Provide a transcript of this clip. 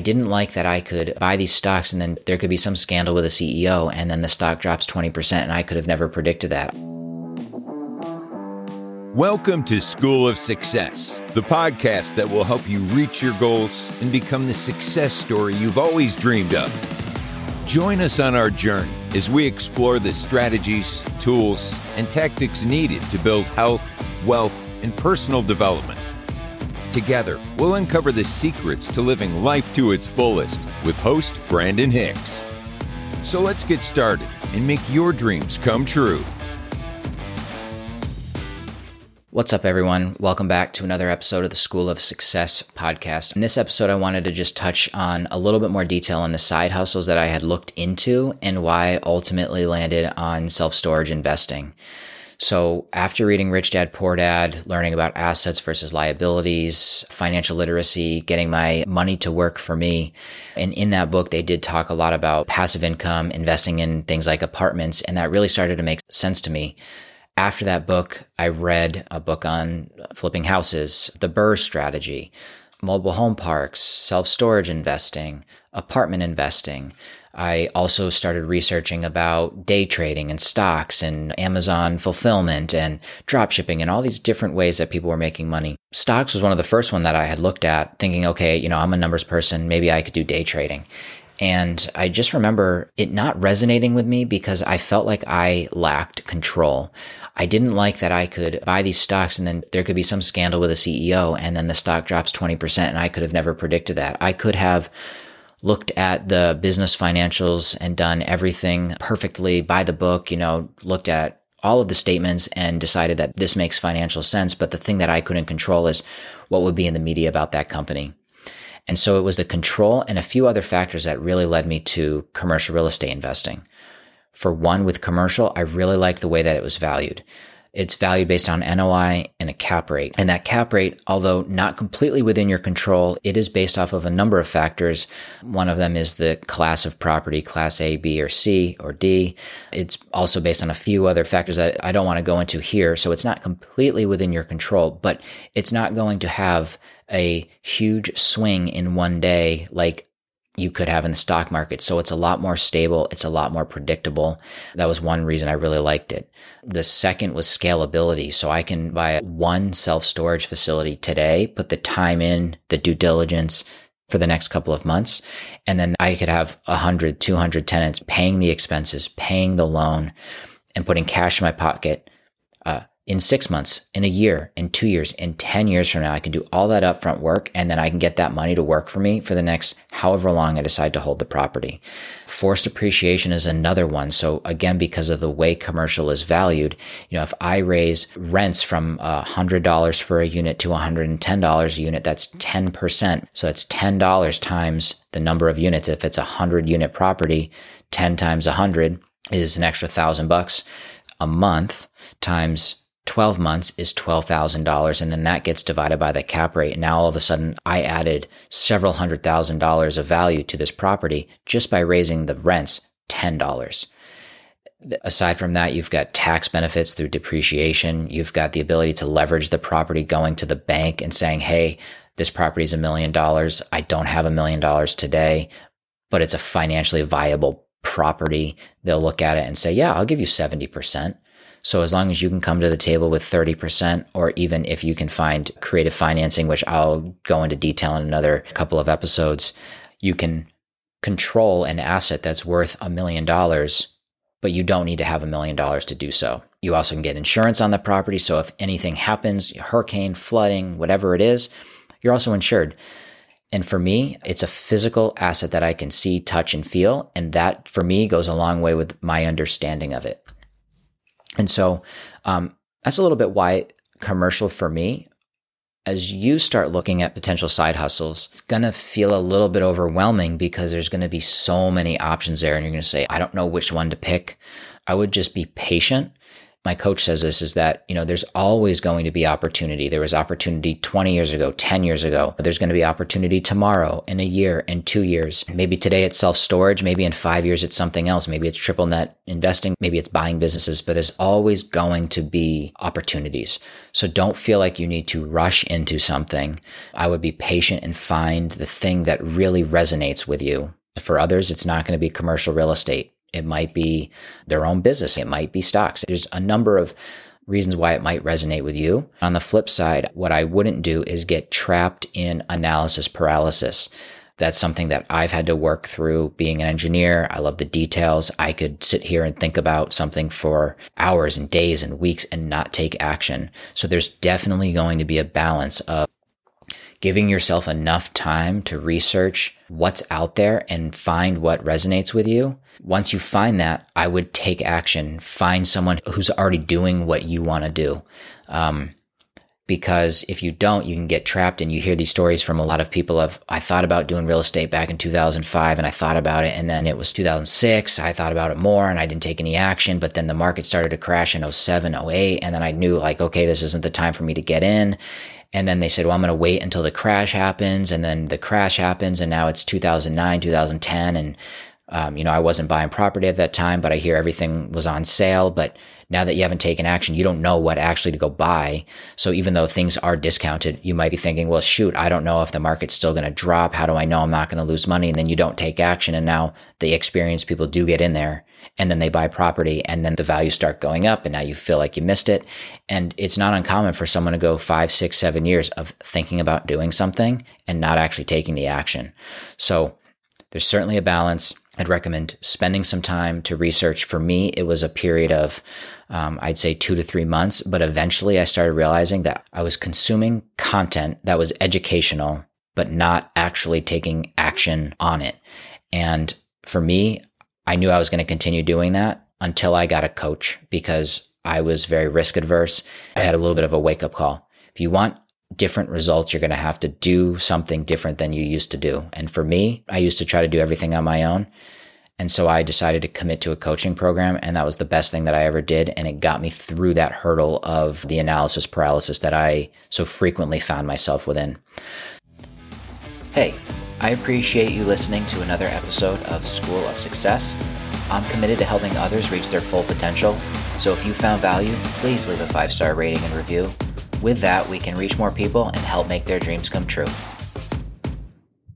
I didn't like that I could buy these stocks and then there could be some scandal with a CEO and then the stock drops 20% and I could have never predicted that. Welcome to School of Success, the podcast that will help you reach your goals and become the success story you've always dreamed of. Join us on our journey as we explore the strategies, tools, and tactics needed to build health, wealth, and personal development. Together, we'll uncover the secrets to living life to its fullest with host Brandon Hicks. So let's get started and make your dreams come true. What's up, everyone? Welcome back to another episode of the School of Success podcast. In this episode, I wanted to just touch on a little bit more detail on the side hustles that I had looked into and why I ultimately landed on self storage investing. So, after reading Rich Dad Poor Dad, learning about assets versus liabilities, financial literacy, getting my money to work for me, and in that book, they did talk a lot about passive income, investing in things like apartments, and that really started to make sense to me after that book, I read a book on flipping houses, the BRRRR strategy, mobile home parks, self storage investing, apartment investing. I also started researching about day trading and stocks and Amazon fulfillment and drop shipping and all these different ways that people were making money. Stocks was one of the first one that I had looked at thinking, okay, you know, I'm a numbers person. Maybe I could do day trading. And I just remember it not resonating with me because I felt like I lacked control. I didn't like that I could buy these stocks and then there could be some scandal with a CEO and then the stock drops 20% and I could have never predicted that. I could have looked at the business financials and done everything perfectly by the book, you know, looked at all of the statements and decided that this makes financial sense. But the thing that I couldn't control is what would be in the media about that company. And so it was the control and a few other factors that really led me to commercial real estate investing. For one, with commercial, I really like the way that it was valued. It's valued based on NOI and a cap rate. And that cap rate, although not completely within your control, it is based off of a number of factors. One of them is the class of property, class A, B, or C, or D. It's also based on a few other factors that I don't want to go into here. So it's not completely within your control, but it's not going to have a huge swing in one day like you could have in the stock market. So it's a lot more stable. It's a lot more predictable. That was one reason I really liked it. The second was scalability. So I can buy one self storage facility today, put the time in, the due diligence for the next couple of months. And then I could have 100, 200 tenants paying the expenses, paying the loan and putting cash in my pocket. Uh, in six months, in a year, in two years, in 10 years from now, I can do all that upfront work and then I can get that money to work for me for the next however long I decide to hold the property. Forced appreciation is another one. So again, because of the way commercial is valued, you know, if I raise rents from uh, $100 for a unit to $110 a unit, that's 10%. So that's $10 times the number of units. If it's a 100 unit property, 10 times 100 is an extra thousand bucks a month times 12 months is $12,000 and then that gets divided by the cap rate. And now all of a sudden I added several hundred thousand dollars of value to this property just by raising the rents $10. Aside from that, you've got tax benefits through depreciation. You've got the ability to leverage the property going to the bank and saying, Hey, this property is a million dollars. I don't have a million dollars today, but it's a financially viable property. They'll look at it and say, yeah, I'll give you 70%. So as long as you can come to the table with 30%, or even if you can find creative financing, which I'll go into detail in another couple of episodes, you can control an asset that's worth a million dollars, but you don't need to have a million dollars to do so. You also can get insurance on the property. So if anything happens, hurricane, flooding, whatever it is, you're also insured. And for me, it's a physical asset that I can see, touch, and feel. And that for me goes a long way with my understanding of it. And so um, that's a little bit why commercial for me. As you start looking at potential side hustles, it's going to feel a little bit overwhelming because there's going to be so many options there. And you're going to say, I don't know which one to pick. I would just be patient my coach says this is that, you know, there's always going to be opportunity. There was opportunity 20 years ago, 10 years ago. There's going to be opportunity tomorrow, in a year, in two years. Maybe today it's self storage. Maybe in five years it's something else. Maybe it's triple net investing. Maybe it's buying businesses, but there's always going to be opportunities. So don't feel like you need to rush into something. I would be patient and find the thing that really resonates with you. For others, it's not going to be commercial real estate. It might be their own business. It might be stocks. There's a number of reasons why it might resonate with you. On the flip side, what I wouldn't do is get trapped in analysis paralysis. That's something that I've had to work through being an engineer. I love the details. I could sit here and think about something for hours and days and weeks and not take action. So there's definitely going to be a balance of giving yourself enough time to research what's out there and find what resonates with you. Once you find that, I would take action, find someone who's already doing what you want to do. Um, because if you don't, you can get trapped and you hear these stories from a lot of people of, I thought about doing real estate back in 2005 and I thought about it. And then it was 2006. I thought about it more and I didn't take any action. But then the market started to crash in 07, 08. And then I knew like, okay, this isn't the time for me to get in. And then they said, well, I'm going to wait until the crash happens. And then the crash happens. And now it's 2009, 2010. And, um, you know, I wasn't buying property at that time, but I hear everything was on sale. But now that you haven't taken action, you don't know what actually to go buy. So even though things are discounted, you might be thinking, well, shoot, I don't know if the market's still going to drop. How do I know I'm not going to lose money? And then you don't take action. And now the experienced people do get in there and then they buy property and then the values start going up and now you feel like you missed it and it's not uncommon for someone to go five six seven years of thinking about doing something and not actually taking the action so there's certainly a balance i'd recommend spending some time to research for me it was a period of um, i'd say two to three months but eventually i started realizing that i was consuming content that was educational but not actually taking action on it and for me I knew I was going to continue doing that until I got a coach because I was very risk adverse. I had a little bit of a wake up call. If you want different results, you're going to have to do something different than you used to do. And for me, I used to try to do everything on my own. And so I decided to commit to a coaching program. And that was the best thing that I ever did. And it got me through that hurdle of the analysis paralysis that I so frequently found myself within. Hey, I appreciate you listening to another episode of School of Success. I'm committed to helping others reach their full potential, so if you found value, please leave a five star rating and review. With that, we can reach more people and help make their dreams come true.